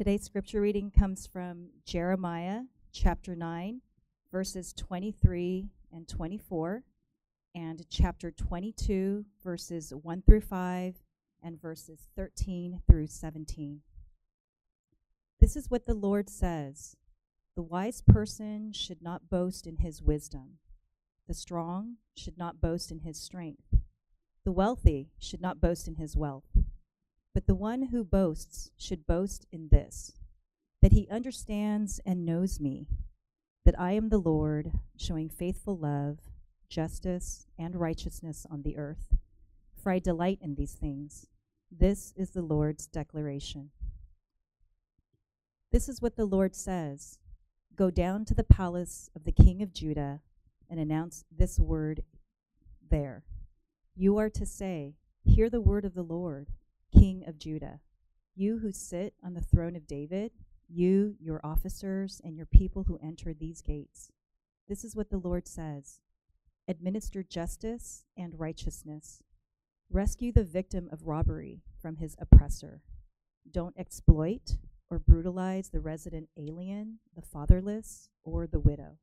Today's scripture reading comes from Jeremiah chapter 9, verses 23 and 24, and chapter 22, verses 1 through 5, and verses 13 through 17. This is what the Lord says The wise person should not boast in his wisdom, the strong should not boast in his strength, the wealthy should not boast in his wealth. But the one who boasts should boast in this that he understands and knows me, that I am the Lord, showing faithful love, justice, and righteousness on the earth. For I delight in these things. This is the Lord's declaration. This is what the Lord says Go down to the palace of the king of Judah and announce this word there. You are to say, Hear the word of the Lord, King of Judah. You who sit on the throne of David, you, your officers, and your people who enter these gates. This is what the Lord says Administer justice and righteousness. Rescue the victim of robbery from his oppressor. Don't exploit or brutalize the resident alien, the fatherless, or the widow.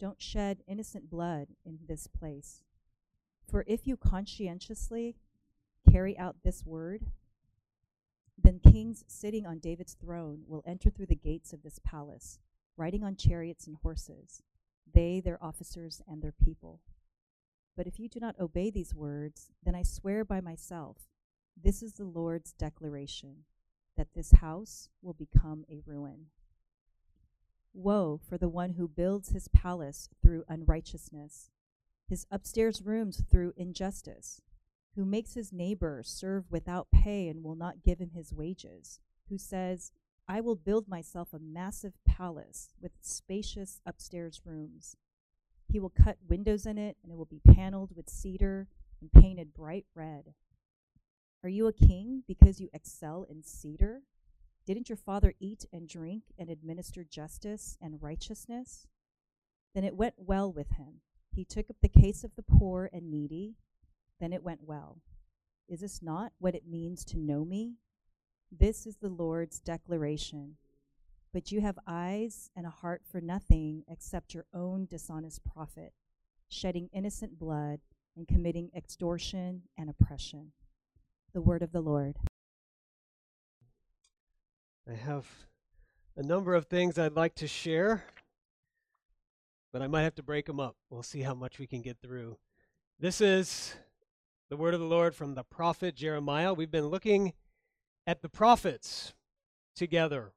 Don't shed innocent blood in this place. For if you conscientiously carry out this word, then kings sitting on David's throne will enter through the gates of this palace, riding on chariots and horses, they, their officers, and their people. But if you do not obey these words, then I swear by myself, this is the Lord's declaration, that this house will become a ruin. Woe for the one who builds his palace through unrighteousness, his upstairs rooms through injustice who makes his neighbor serve without pay and will not give him his wages, who says, I will build myself a massive palace with spacious upstairs rooms. He will cut windows in it, and it will be paneled with cedar and painted bright red. Are you a king because you excel in cedar? Didn't your father eat and drink and administer justice and righteousness? Then it went well with him. He took up the case of the poor and needy then it went well. Is this not what it means to know me? This is the Lord's declaration. But you have eyes and a heart for nothing except your own dishonest profit, shedding innocent blood and committing extortion and oppression. The word of the Lord. I have a number of things I'd like to share, but I might have to break them up. We'll see how much we can get through. This is the word of the Lord from the prophet Jeremiah. We've been looking at the prophets together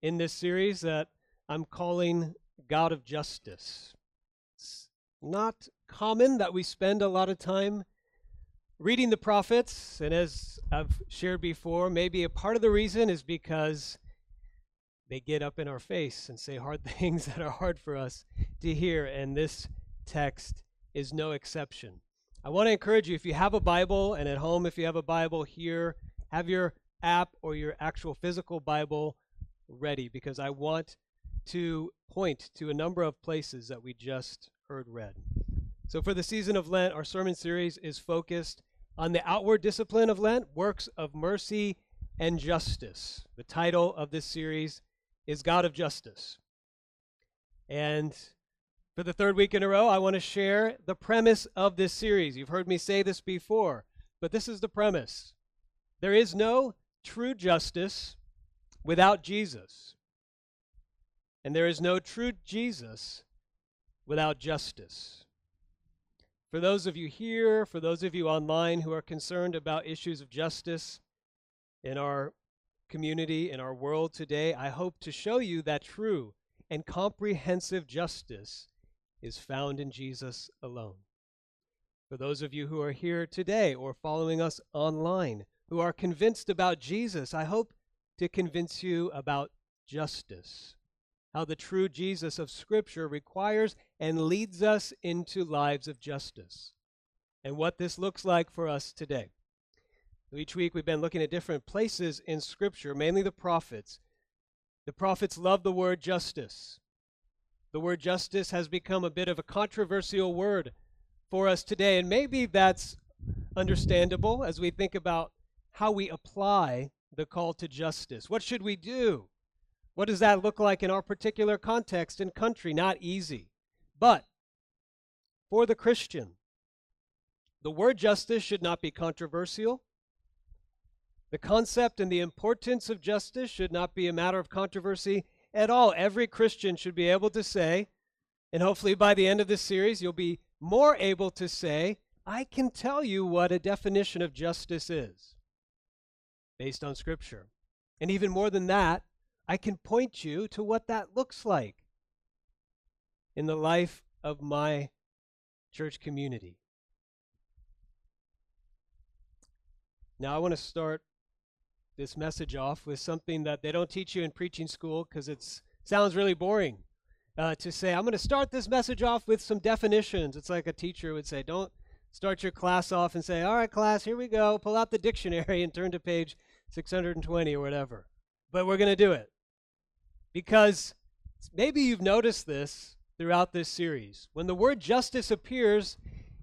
in this series that I'm calling God of Justice. It's not common that we spend a lot of time reading the prophets, and as I've shared before, maybe a part of the reason is because they get up in our face and say hard things that are hard for us to hear, and this text is no exception. I want to encourage you if you have a Bible, and at home, if you have a Bible here, have your app or your actual physical Bible ready because I want to point to a number of places that we just heard read. So, for the season of Lent, our sermon series is focused on the outward discipline of Lent, works of mercy and justice. The title of this series is God of Justice. And for the third week in a row, I want to share the premise of this series. You've heard me say this before, but this is the premise. There is no true justice without Jesus. And there is no true Jesus without justice. For those of you here, for those of you online who are concerned about issues of justice in our community, in our world today, I hope to show you that true and comprehensive justice is found in Jesus alone. For those of you who are here today or following us online who are convinced about Jesus, I hope to convince you about justice. How the true Jesus of Scripture requires and leads us into lives of justice. And what this looks like for us today. Each week we've been looking at different places in Scripture, mainly the prophets. The prophets love the word justice. The word justice has become a bit of a controversial word for us today, and maybe that's understandable as we think about how we apply the call to justice. What should we do? What does that look like in our particular context and country? Not easy. But for the Christian, the word justice should not be controversial. The concept and the importance of justice should not be a matter of controversy at all. Every Christian should be able to say, and hopefully by the end of this series, you'll be more able to say, I can tell you what a definition of justice is based on Scripture. And even more than that, I can point you to what that looks like in the life of my church community. Now, I want to start this message off with something that they don't teach you in preaching school because it sounds really boring. Uh, to say, I'm going to start this message off with some definitions. It's like a teacher would say, don't start your class off and say, all right, class, here we go. Pull out the dictionary and turn to page 620 or whatever. But we're going to do it. Because maybe you've noticed this throughout this series. When the word justice appears,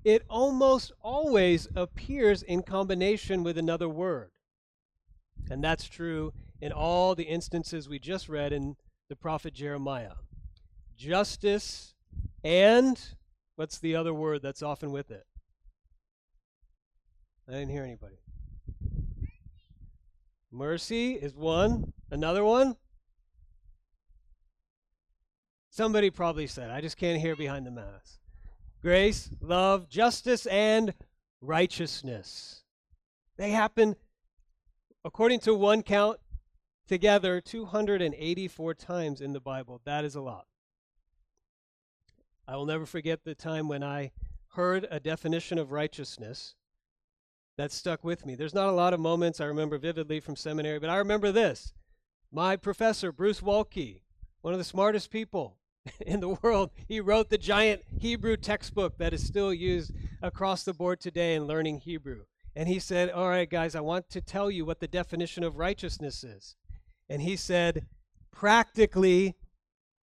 it almost always appears in combination with another word. And that's true in all the instances we just read in the prophet Jeremiah. Justice and what's the other word that's often with it? I didn't hear anybody. Mercy is one. Another one? Somebody probably said. I just can't hear behind the mask. Grace, love, justice, and righteousness. They happen according to one count, together 284 times in the Bible. That is a lot. I will never forget the time when I heard a definition of righteousness that stuck with me. There's not a lot of moments I remember vividly from seminary, but I remember this. My professor, Bruce Waltke, one of the smartest people in the world, he wrote the giant Hebrew textbook that is still used across the board today in learning Hebrew. And he said, All right, guys, I want to tell you what the definition of righteousness is. And he said, Practically,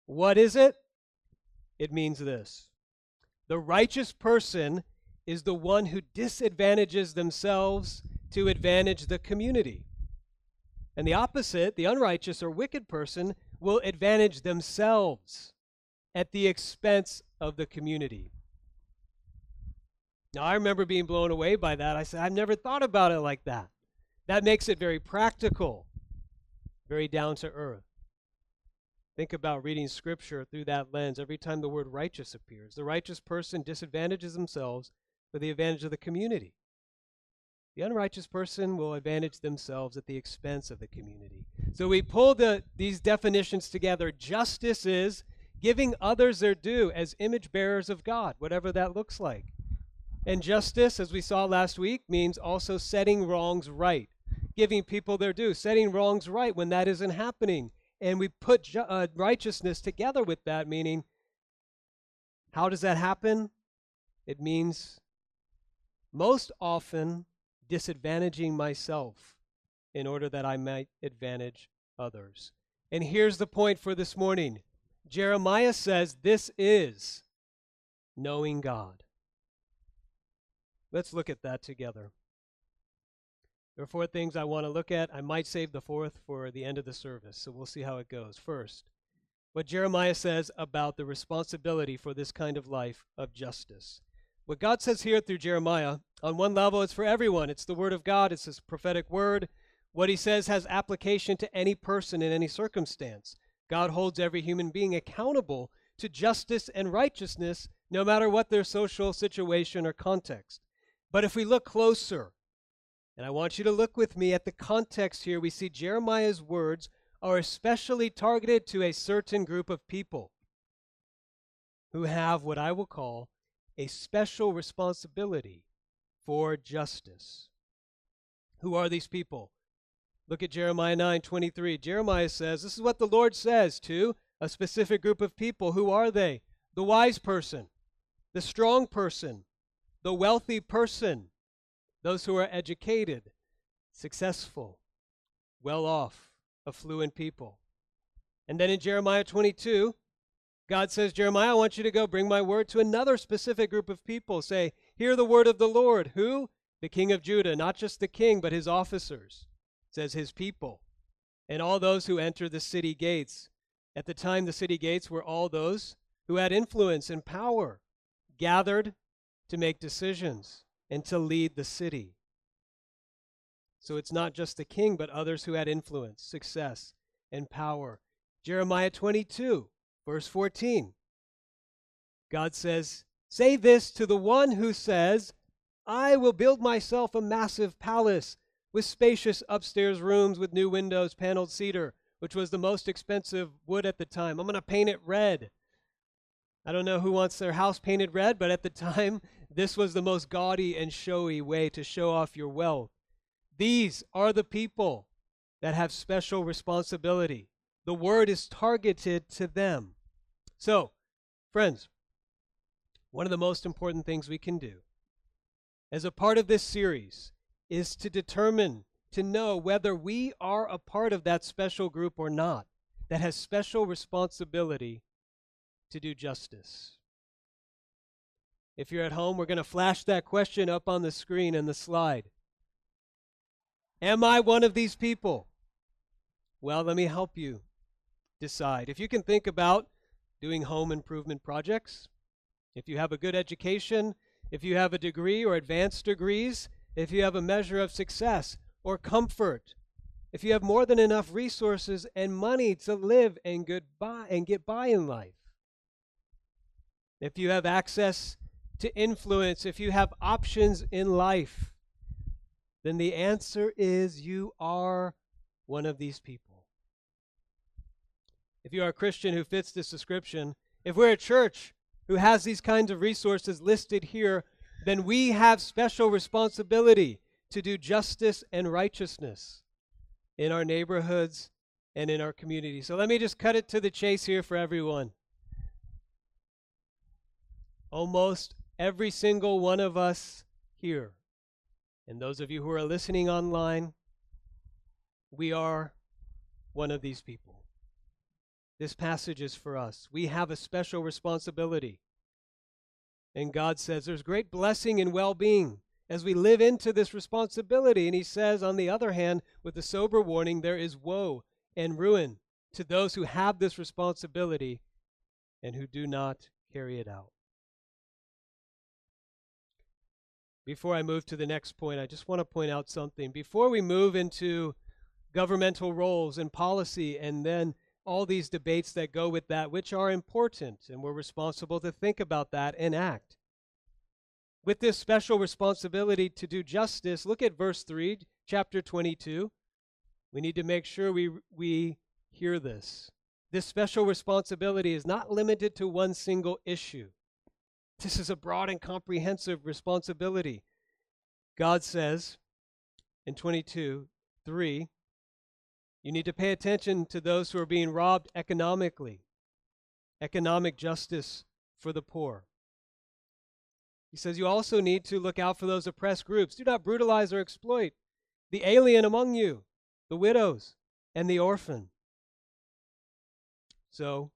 what is it? It means this The righteous person is the one who disadvantages themselves to advantage the community. And the opposite, the unrighteous or wicked person, will advantage themselves at the expense of the community. Now, I remember being blown away by that. I said, I've never thought about it like that. That makes it very practical, very down to earth. Think about reading scripture through that lens every time the word righteous appears. The righteous person disadvantages themselves for the advantage of the community. The unrighteous person will advantage themselves at the expense of the community. So we pull the, these definitions together. Justice is giving others their due as image bearers of God, whatever that looks like. And justice, as we saw last week, means also setting wrongs right, giving people their due, setting wrongs right when that isn't happening. And we put ju- uh, righteousness together with that, meaning, how does that happen? It means most often disadvantaging myself in order that I might advantage others. And here's the point for this morning Jeremiah says this is knowing God. Let's look at that together. There are four things I want to look at. I might save the fourth for the end of the service, so we'll see how it goes. First, what Jeremiah says about the responsibility for this kind of life of justice. What God says here through Jeremiah, on one level, it's for everyone. It's the Word of God, it's His prophetic Word. What He says has application to any person in any circumstance. God holds every human being accountable to justice and righteousness, no matter what their social situation or context. But if we look closer, and I want you to look with me at the context here, we see Jeremiah's words are especially targeted to a certain group of people who have what I will call a special responsibility for justice. Who are these people? Look at Jeremiah 9:23. Jeremiah says, this is what the Lord says to a specific group of people. Who are they? The wise person, the strong person, the wealthy person, those who are educated, successful, well off, affluent people. And then in Jeremiah 22, God says, Jeremiah, I want you to go bring my word to another specific group of people. Say, Hear the word of the Lord. Who? The king of Judah, not just the king, but his officers. says his people, and all those who enter the city gates. At the time, the city gates were all those who had influence and power, gathered to make decisions and to lead the city. So it's not just the king, but others who had influence, success, and power. Jeremiah 22, verse 14. God says, Say this to the one who says, I will build myself a massive palace with spacious upstairs rooms with new windows, paneled cedar, which was the most expensive wood at the time. I'm going to paint it red. I don't know who wants their house painted red, but at the time, this was the most gaudy and showy way to show off your wealth. These are the people that have special responsibility. The word is targeted to them. So, friends, one of the most important things we can do as a part of this series is to determine, to know whether we are a part of that special group or not, that has special responsibility to do justice. If you're at home, we're going to flash that question up on the screen and the slide. Am I one of these people? Well, let me help you decide. If you can think about doing home improvement projects, if you have a good education, if you have a degree or advanced degrees, if you have a measure of success or comfort, if you have more than enough resources and money to live and good by and get by in life. If you have access to influence, if you have options in life, then the answer is you are one of these people. If you are a Christian who fits this description, if we're a church who has these kinds of resources listed here, then we have special responsibility to do justice and righteousness in our neighborhoods and in our community. So let me just cut it to the chase here for everyone. Almost every single one of us here and those of you who are listening online, we are one of these people. This passage is for us. We have a special responsibility. And God says there's great blessing and well being as we live into this responsibility. And He says, on the other hand, with a sober warning, there is woe and ruin to those who have this responsibility and who do not carry it out. Before I move to the next point, I just want to point out something. Before we move into governmental roles and policy and then all these debates that go with that, which are important, and we're responsible to think about that and act. With this special responsibility to do justice, look at verse 3, chapter 22. We need to make sure we, we hear this. This special responsibility is not limited to one single issue. This is a broad and comprehensive responsibility. God says in 22 3, you need to pay attention to those who are being robbed economically, economic justice for the poor. He says you also need to look out for those oppressed groups. Do not brutalize or exploit the alien among you, the widows, and the orphan. So,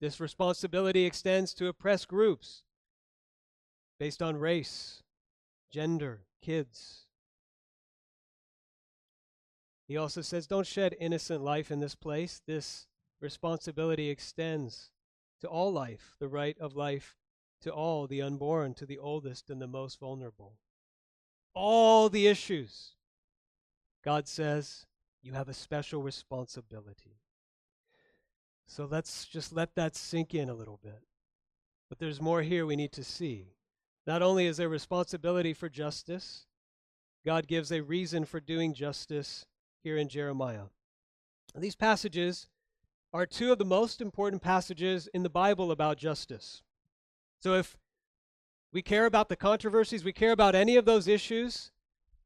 this responsibility extends to oppressed groups based on race, gender, kids. He also says, Don't shed innocent life in this place. This responsibility extends to all life, the right of life to all, the unborn, to the oldest and the most vulnerable. All the issues. God says, You have a special responsibility. So let's just let that sink in a little bit. But there's more here we need to see. Not only is there responsibility for justice, God gives a reason for doing justice here in Jeremiah. These passages are two of the most important passages in the Bible about justice. So if we care about the controversies, we care about any of those issues,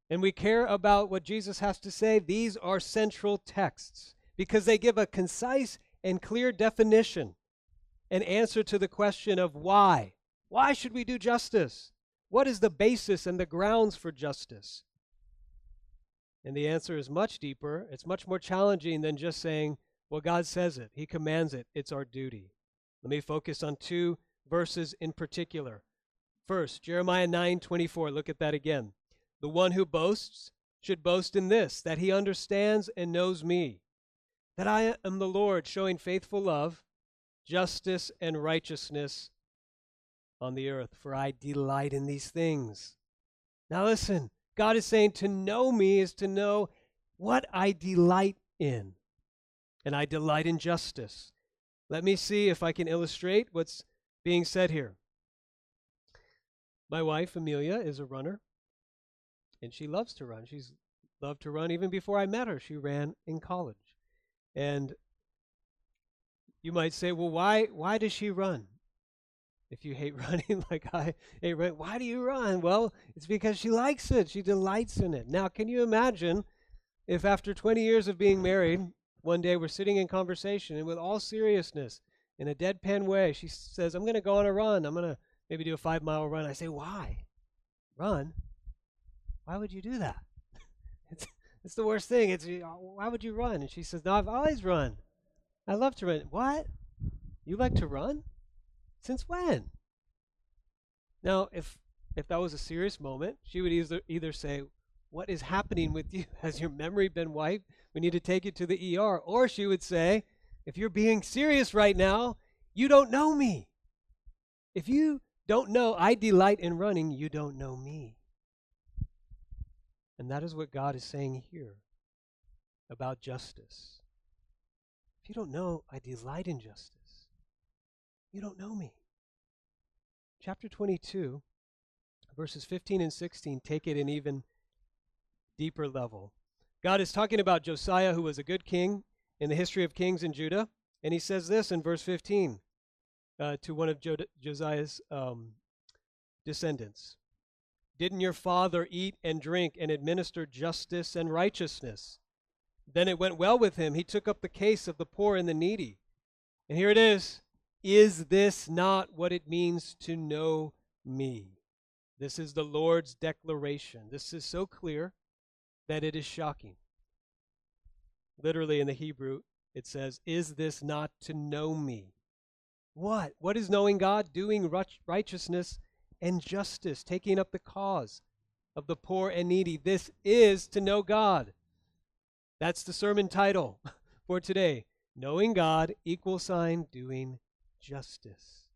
and we care about what Jesus has to say, these are central texts because they give a concise and clear definition and answer to the question of why. Why should we do justice? What is the basis and the grounds for justice? And the answer is much deeper. It's much more challenging than just saying, well, God says it, He commands it, it's our duty. Let me focus on two verses in particular. First, Jeremiah 9 24. Look at that again. The one who boasts should boast in this that he understands and knows me, that I am the Lord, showing faithful love, justice, and righteousness on the earth, for I delight in these things. Now, listen, God is saying to know me is to know what I delight in. And I delight in justice. Let me see if I can illustrate what's being said here. My wife, Amelia, is a runner, and she loves to run. She's loved to run even before I met her. She ran in college. And you might say, well, why, why does she run? If you hate running like I hate running, why do you run? Well, it's because she likes it. She delights in it. Now, can you imagine if after 20 years of being married, one day we're sitting in conversation and with all seriousness, in a deadpan way, she says, I'm going to go on a run. I'm going to maybe do a five mile run. I say, Why? Run? Why would you do that? it's, it's the worst thing. It's why would you run? And she says, No, I've always run. I love to run. What? You like to run? Since when? Now, if if that was a serious moment, she would either either say, "What is happening with you? Has your memory been wiped? We need to take you to the ER." Or she would say, "If you're being serious right now, you don't know me. If you don't know I delight in running, you don't know me." And that is what God is saying here about justice. If you don't know I delight in justice, you don't know me. Chapter 22, verses 15 and 16 take it an even deeper level. God is talking about Josiah, who was a good king in the history of kings in Judah. And he says this in verse 15 uh, to one of jo- Josiah's um, descendants Didn't your father eat and drink and administer justice and righteousness? Then it went well with him. He took up the case of the poor and the needy. And here it is Is this not what it means to know me? This is the Lord's declaration. This is so clear that it is shocking. Literally in the Hebrew, it says, Is this not to know me? What? What is knowing God? Doing righteousness and justice, taking up the cause of the poor and needy. This is to know God. That's the sermon title for today. Knowing God, equal sign, doing justice.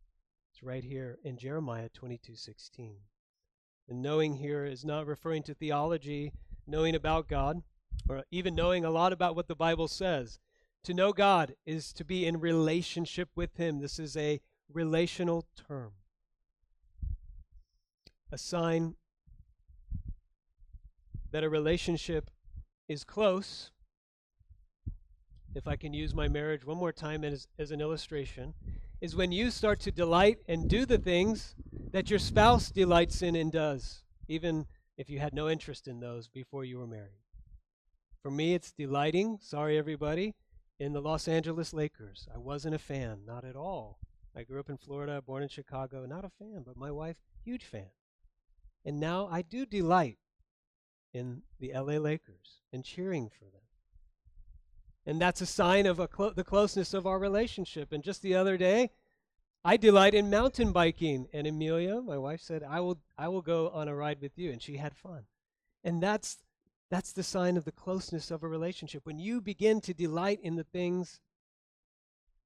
It's right here in Jeremiah 22:16. And knowing here is not referring to theology, knowing about God, or even knowing a lot about what the Bible says. To know God is to be in relationship with Him. This is a relational term. A sign that a relationship is close, if I can use my marriage one more time as, as an illustration, is when you start to delight and do the things that your spouse delights in and does, even if you had no interest in those before you were married. For me, it's delighting, sorry everybody, in the Los Angeles Lakers. I wasn't a fan, not at all. I grew up in Florida, born in Chicago, not a fan, but my wife, huge fan. And now I do delight in the LA Lakers and cheering for them. And that's a sign of a clo- the closeness of our relationship. And just the other day, I delight in mountain biking. And Amelia, my wife, said, I will, I will go on a ride with you. And she had fun. And that's, that's the sign of the closeness of a relationship. When you begin to delight in the things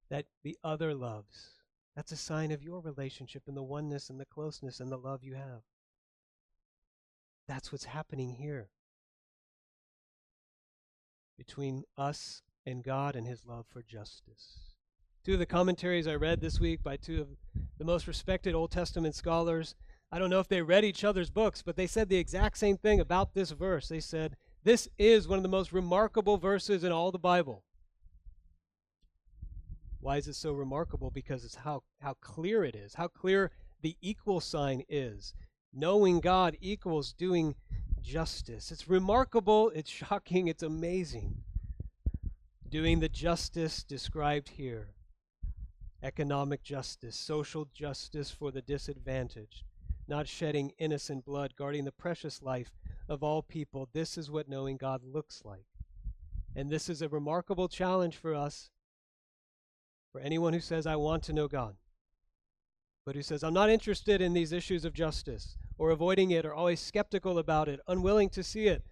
that the other loves, that's a sign of your relationship and the oneness and the closeness and the love you have. That's what's happening here between us and God and his love for justice. Two of the commentaries I read this week by two of the most respected Old Testament scholars, I don't know if they read each other's books, but they said the exact same thing about this verse. They said, This is one of the most remarkable verses in all the Bible. Why is it so remarkable? Because it's how, how clear it is, how clear the equal sign is. Knowing God equals doing justice. It's remarkable, it's shocking, it's amazing. Doing the justice described here economic justice, social justice for the disadvantaged, not shedding innocent blood, guarding the precious life of all people. This is what knowing God looks like. And this is a remarkable challenge for us, for anyone who says, I want to know God, but who says, I'm not interested in these issues of justice or avoiding it or always skeptical about it, unwilling to see it.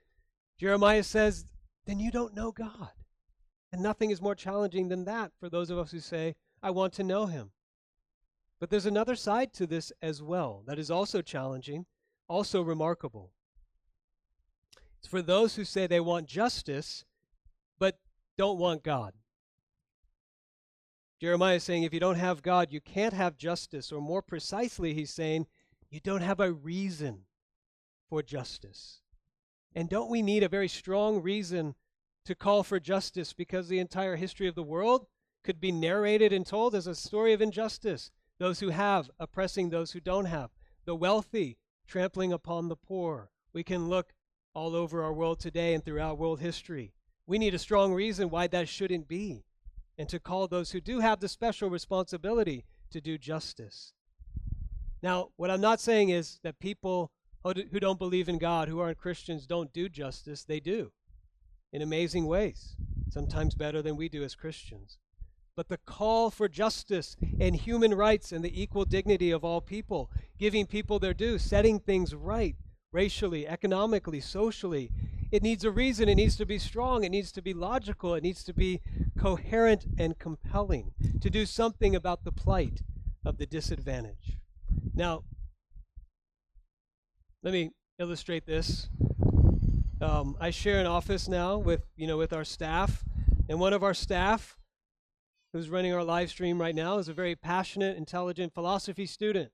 Jeremiah says, then you don't know God. And nothing is more challenging than that for those of us who say, I want to know him. But there's another side to this as well that is also challenging, also remarkable. It's for those who say they want justice, but don't want God. Jeremiah is saying if you don't have God, you can't have justice. Or more precisely, he's saying you don't have a reason for justice. And don't we need a very strong reason to call for justice because the entire history of the world could be narrated and told as a story of injustice. Those who have oppressing those who don't have, the wealthy trampling upon the poor. We can look all over our world today and throughout world history. We need a strong reason why that shouldn't be, and to call those who do have the special responsibility to do justice. Now, what I'm not saying is that people who don't believe in God, who aren't Christians, don't do justice. They do in amazing ways, sometimes better than we do as Christians. But the call for justice and human rights and the equal dignity of all people, giving people their due, setting things right racially, economically, socially, it needs a reason. It needs to be strong. It needs to be logical. It needs to be coherent and compelling to do something about the plight of the disadvantaged. Now, let me illustrate this. Um, I share an office now with you know with our staff, and one of our staff, who's running our live stream right now, is a very passionate, intelligent philosophy student,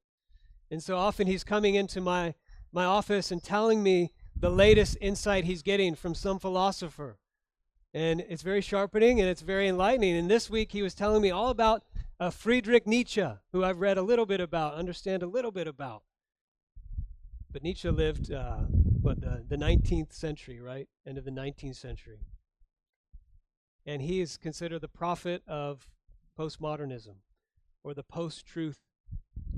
and so often he's coming into my my office and telling me the latest insight he's getting from some philosopher, and it's very sharpening and it's very enlightening. And this week he was telling me all about uh, Friedrich Nietzsche, who I've read a little bit about, understand a little bit about. But Nietzsche lived, uh, what, uh, the, the 19th century, right? End of the 19th century. And he is considered the prophet of postmodernism or the post truth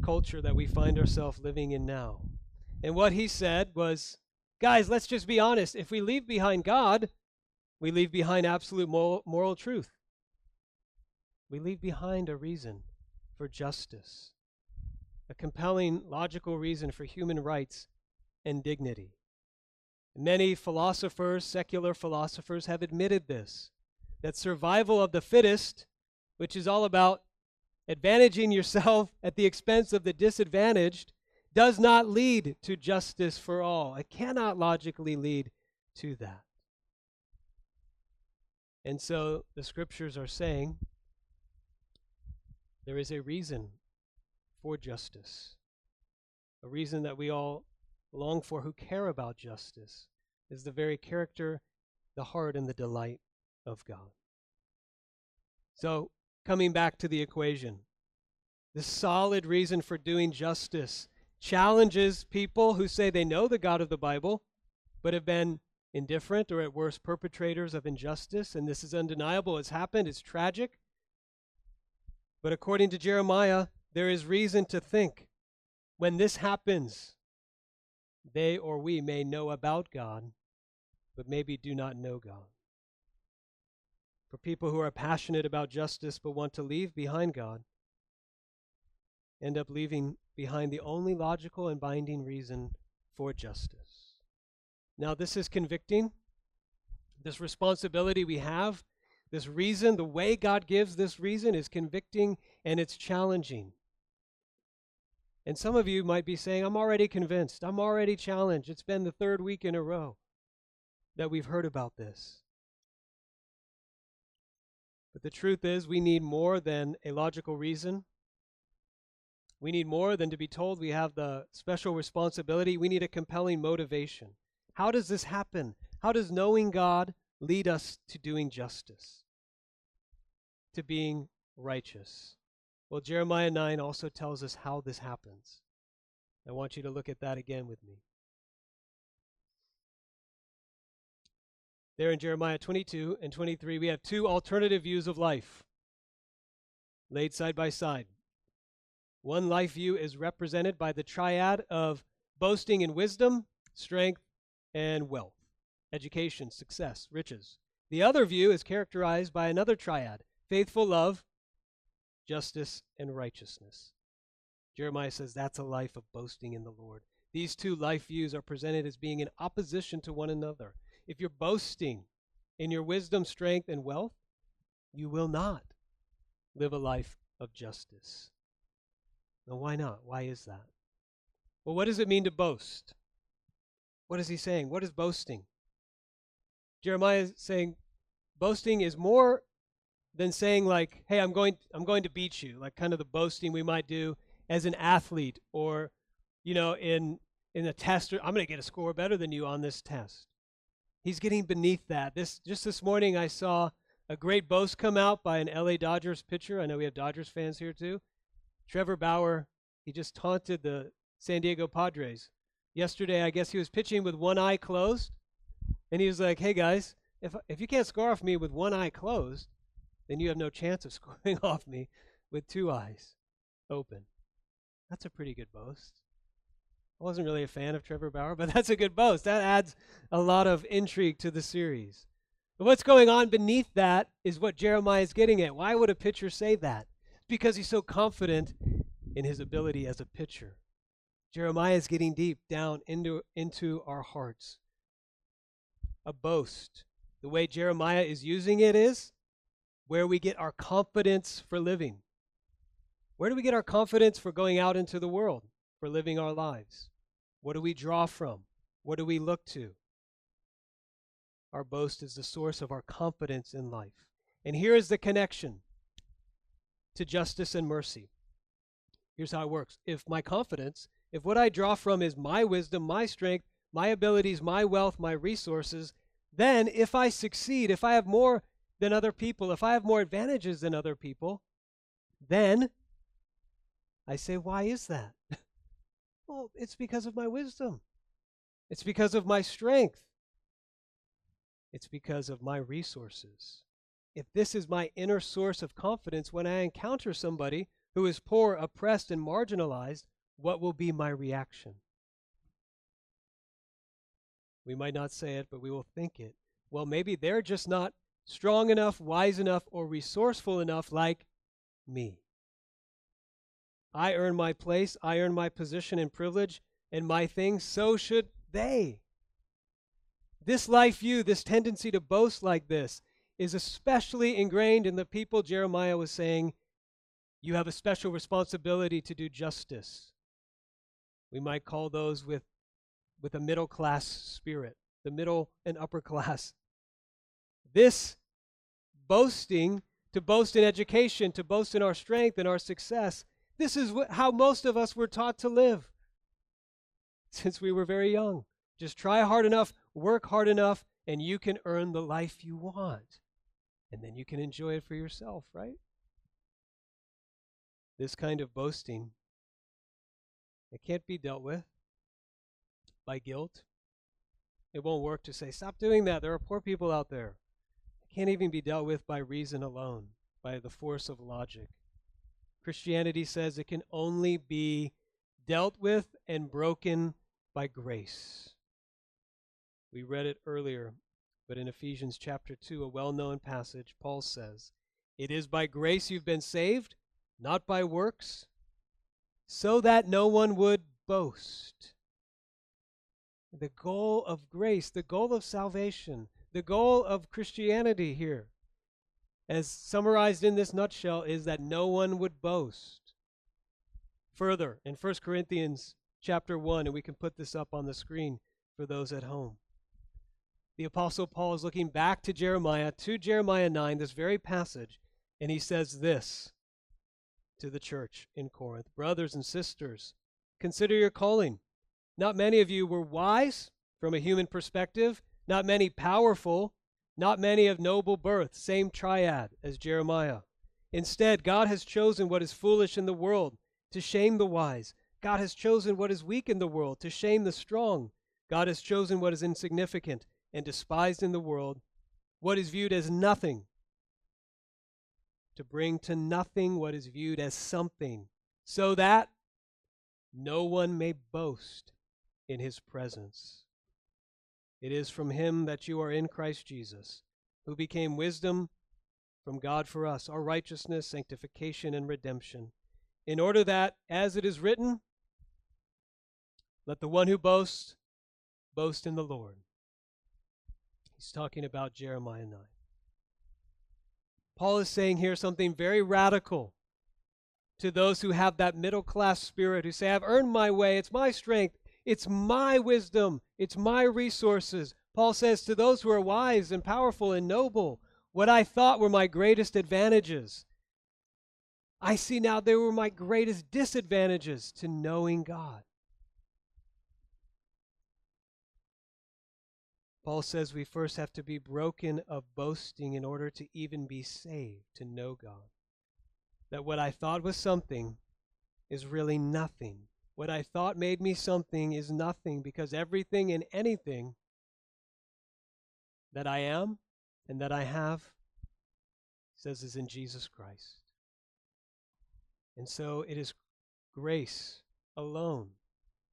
culture that we find ourselves living in now. And what he said was, guys, let's just be honest. If we leave behind God, we leave behind absolute moral, moral truth. We leave behind a reason for justice a compelling logical reason for human rights and dignity. Many philosophers, secular philosophers, have admitted this that survival of the fittest, which is all about advantaging yourself at the expense of the disadvantaged, does not lead to justice for all. It cannot logically lead to that. And so the scriptures are saying there is a reason for justice. A reason that we all long for who care about justice is the very character, the heart, and the delight of God. So, coming back to the equation, the solid reason for doing justice challenges people who say they know the God of the Bible, but have been indifferent or at worst perpetrators of injustice. And this is undeniable. It's happened, it's tragic. But according to Jeremiah, there is reason to think when this happens, they or we may know about God, but maybe do not know God. For people who are passionate about justice but want to leave behind God, end up leaving behind the only logical and binding reason for justice. Now, this is convicting. This responsibility we have, this reason, the way God gives this reason is convicting and it's challenging. And some of you might be saying, I'm already convinced. I'm already challenged. It's been the third week in a row that we've heard about this. But the truth is, we need more than a logical reason. We need more than to be told we have the special responsibility. We need a compelling motivation. How does this happen? How does knowing God lead us to doing justice, to being righteous? Well, Jeremiah 9 also tells us how this happens. I want you to look at that again with me. There in Jeremiah 22 and 23, we have two alternative views of life laid side by side. One life view is represented by the triad of boasting in wisdom, strength, and wealth, education, success, riches. The other view is characterized by another triad faithful love, justice, and righteousness. Jeremiah says that's a life of boasting in the Lord. These two life views are presented as being in opposition to one another. if you're boasting in your wisdom, strength, and wealth, you will not live a life of justice. Now, why not? Why is that? Well, what does it mean to boast? What is he saying? What is boasting? Jeremiah is saying boasting is more than saying like, "Hey, I'm going I'm going to beat you," like kind of the boasting we might do as an athlete or you know, in in a test, I'm going to get a score better than you on this test. He's getting beneath that. This just this morning I saw a great boast come out by an LA Dodgers pitcher. I know we have Dodgers fans here too. Trevor Bauer, he just taunted the San Diego Padres. Yesterday, I guess he was pitching with one eye closed, and he was like, "Hey guys, if if you can't score off me with one eye closed, then you have no chance of scoring off me with two eyes open." That's a pretty good boast. I wasn't really a fan of Trevor Bauer, but that's a good boast. That adds a lot of intrigue to the series. But what's going on beneath that is what Jeremiah is getting at. Why would a pitcher say that? Because he's so confident in his ability as a pitcher. Jeremiah is getting deep down into, into our hearts. A boast. The way Jeremiah is using it is where we get our confidence for living. Where do we get our confidence for going out into the world, for living our lives? What do we draw from? What do we look to? Our boast is the source of our confidence in life. And here is the connection to justice and mercy. Here's how it works. If my confidence, if what I draw from is my wisdom, my strength, my abilities, my wealth, my resources, then if I succeed, if I have more than other people, if I have more advantages than other people, then I say, why is that? Well, it's because of my wisdom. It's because of my strength. It's because of my resources. If this is my inner source of confidence when I encounter somebody who is poor, oppressed, and marginalized, what will be my reaction? We might not say it, but we will think it. Well, maybe they're just not strong enough, wise enough, or resourceful enough like me. I earn my place, I earn my position and privilege and my things, so should they. This life view, this tendency to boast like this, is especially ingrained in the people Jeremiah was saying, you have a special responsibility to do justice. We might call those with, with a middle class spirit, the middle and upper class. This boasting, to boast in education, to boast in our strength and our success, this is wh- how most of us were taught to live since we were very young. Just try hard enough, work hard enough, and you can earn the life you want. And then you can enjoy it for yourself, right? This kind of boasting, it can't be dealt with by guilt. It won't work to say, stop doing that. There are poor people out there. Can't even be dealt with by reason alone, by the force of logic. Christianity says it can only be dealt with and broken by grace. We read it earlier, but in Ephesians chapter 2, a well known passage, Paul says, It is by grace you've been saved, not by works, so that no one would boast. The goal of grace, the goal of salvation, the goal of Christianity here as summarized in this nutshell, is that no one would boast. Further, in 1 Corinthians chapter 1, and we can put this up on the screen for those at home. The Apostle Paul is looking back to Jeremiah, to Jeremiah 9, this very passage, and he says this to the church in Corinth Brothers and sisters, consider your calling. Not many of you were wise from a human perspective, not many powerful, not many of noble birth, same triad as Jeremiah. Instead, God has chosen what is foolish in the world to shame the wise. God has chosen what is weak in the world to shame the strong. God has chosen what is insignificant and despised in the world, what is viewed as nothing, to bring to nothing what is viewed as something, so that no one may boast in his presence. It is from him that you are in Christ Jesus, who became wisdom from God for us, our righteousness, sanctification, and redemption, in order that, as it is written, let the one who boasts boast in the Lord. He's talking about Jeremiah 9. Paul is saying here something very radical to those who have that middle class spirit, who say, I've earned my way, it's my strength, it's my wisdom, it's my resources. Paul says to those who are wise and powerful and noble, what I thought were my greatest advantages, I see now they were my greatest disadvantages to knowing God. Paul says we first have to be broken of boasting in order to even be saved, to know God. That what I thought was something is really nothing. What I thought made me something is nothing because everything and anything that I am and that I have says is in Jesus Christ. And so it is grace alone,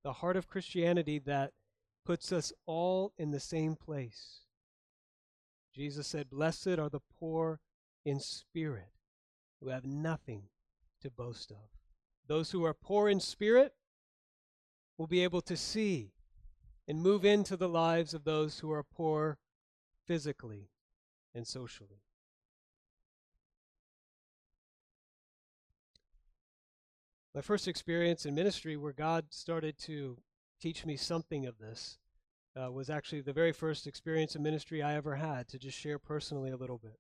the heart of Christianity that puts us all in the same place. Jesus said, Blessed are the poor in spirit, who have nothing to boast of. Those who are poor in spirit will be able to see and move into the lives of those who are poor physically and socially. My first experience in ministry where God started to teach me something of this uh, was actually the very first experience in ministry I ever had to just share personally a little bit.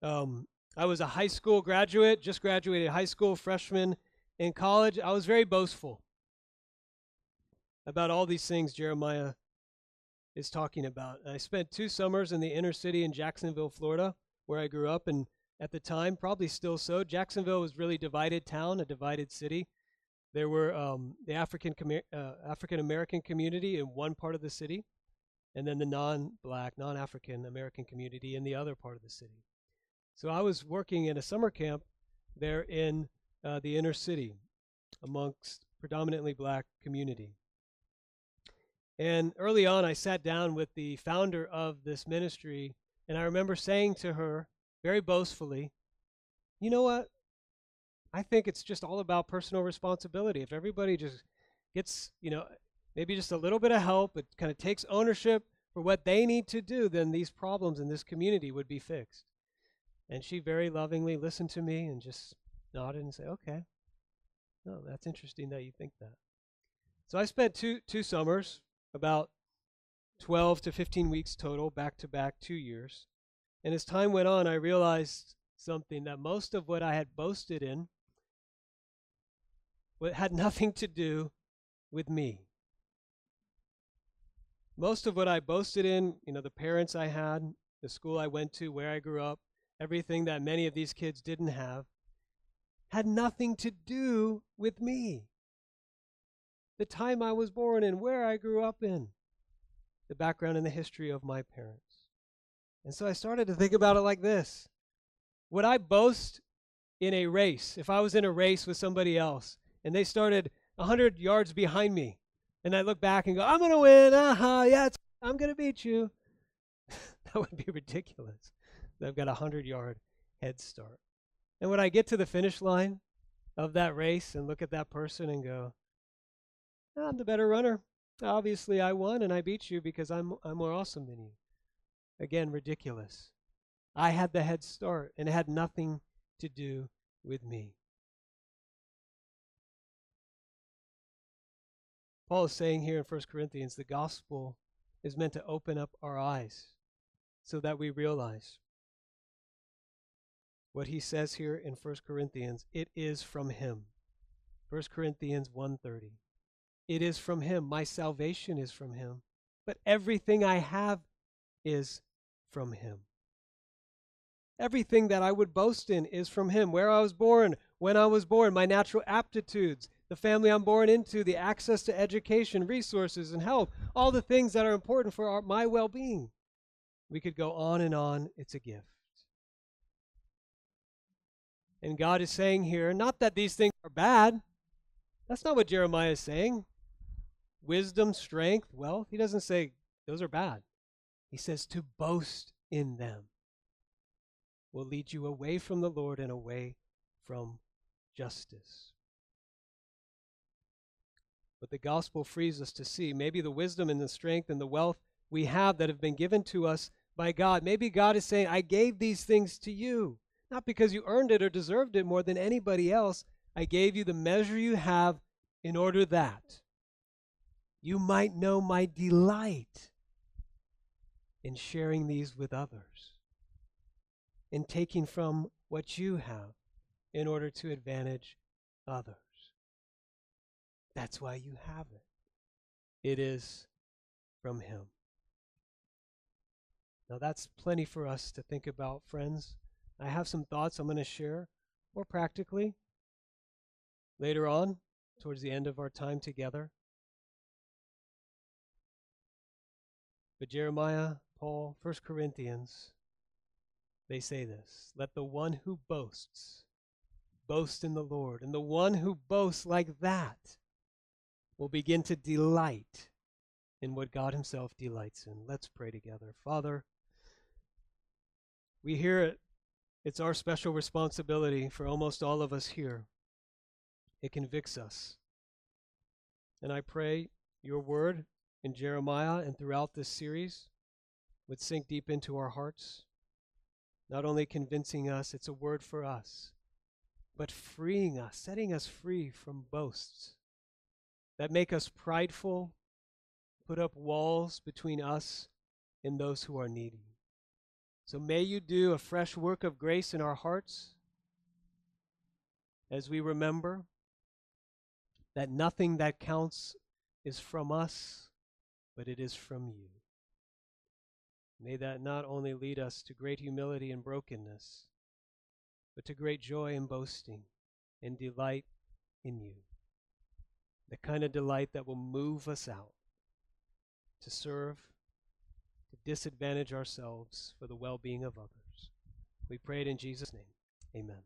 Um, I was a high school graduate, just graduated high school, freshman in college. I was very boastful about all these things Jeremiah is talking about. I spent two summers in the inner city in Jacksonville, Florida, where I grew up, and at the time, probably still so. Jacksonville was really divided town, a divided city. There were um, the African uh, African American community in one part of the city, and then the non-black, non-African American community in the other part of the city. So I was working in a summer camp there in uh, the inner city, amongst predominantly black community. And early on, I sat down with the founder of this ministry, and I remember saying to her very boastfully, You know what? I think it's just all about personal responsibility. If everybody just gets, you know, maybe just a little bit of help, but kind of takes ownership for what they need to do, then these problems in this community would be fixed. And she very lovingly listened to me and just nodded and said, Okay. No, that's interesting that you think that. So I spent two two summers, about 12 to 15 weeks total, back to back, two years. And as time went on, I realized something that most of what I had boasted in had nothing to do with me. Most of what I boasted in, you know, the parents I had, the school I went to, where I grew up, everything that many of these kids didn't have, had nothing to do with me. The time I was born in, where I grew up in, the background and the history of my parents. And so I started to think about it like this Would I boast in a race, if I was in a race with somebody else and they started 100 yards behind me, and I look back and go, I'm going to win, aha, yeah, I'm going to beat you? that would be ridiculous. I've got a 100 yard head start. And when I get to the finish line of that race and look at that person and go, I'm the better runner. Obviously, I won and I beat you because I'm, I'm more awesome than you. Again, ridiculous. I had the head start, and it had nothing to do with me. Paul is saying here in 1 Corinthians the gospel is meant to open up our eyes so that we realize what he says here in 1 Corinthians it is from him 1 Corinthians 1:30 it is from him my salvation is from him but everything I have is from him. Everything that I would boast in is from him. Where I was born, when I was born, my natural aptitudes, the family I'm born into, the access to education, resources, and health, all the things that are important for our, my well being. We could go on and on. It's a gift. And God is saying here, not that these things are bad. That's not what Jeremiah is saying. Wisdom, strength, wealth. He doesn't say those are bad. He says to boast in them will lead you away from the Lord and away from justice. But the gospel frees us to see maybe the wisdom and the strength and the wealth we have that have been given to us by God. Maybe God is saying, I gave these things to you, not because you earned it or deserved it more than anybody else. I gave you the measure you have in order that you might know my delight in sharing these with others, in taking from what you have in order to advantage others. That's why you have it. It is from Him. Now, that's plenty for us to think about, friends. I have some thoughts I'm going to share more practically later on, towards the end of our time together. But Jeremiah, Paul, 1 Corinthians, they say this Let the one who boasts boast in the Lord. And the one who boasts like that will begin to delight in what God Himself delights in. Let's pray together. Father, we hear it. It's our special responsibility for almost all of us here. It convicts us. And I pray your word in Jeremiah and throughout this series would sink deep into our hearts, not only convincing us it's a word for us, but freeing us, setting us free from boasts that make us prideful, put up walls between us and those who are needy. So may you do a fresh work of grace in our hearts as we remember that nothing that counts is from us, but it is from you. May that not only lead us to great humility and brokenness, but to great joy and boasting and delight in you. The kind of delight that will move us out to serve, to disadvantage ourselves for the well being of others. We pray it in Jesus' name. Amen.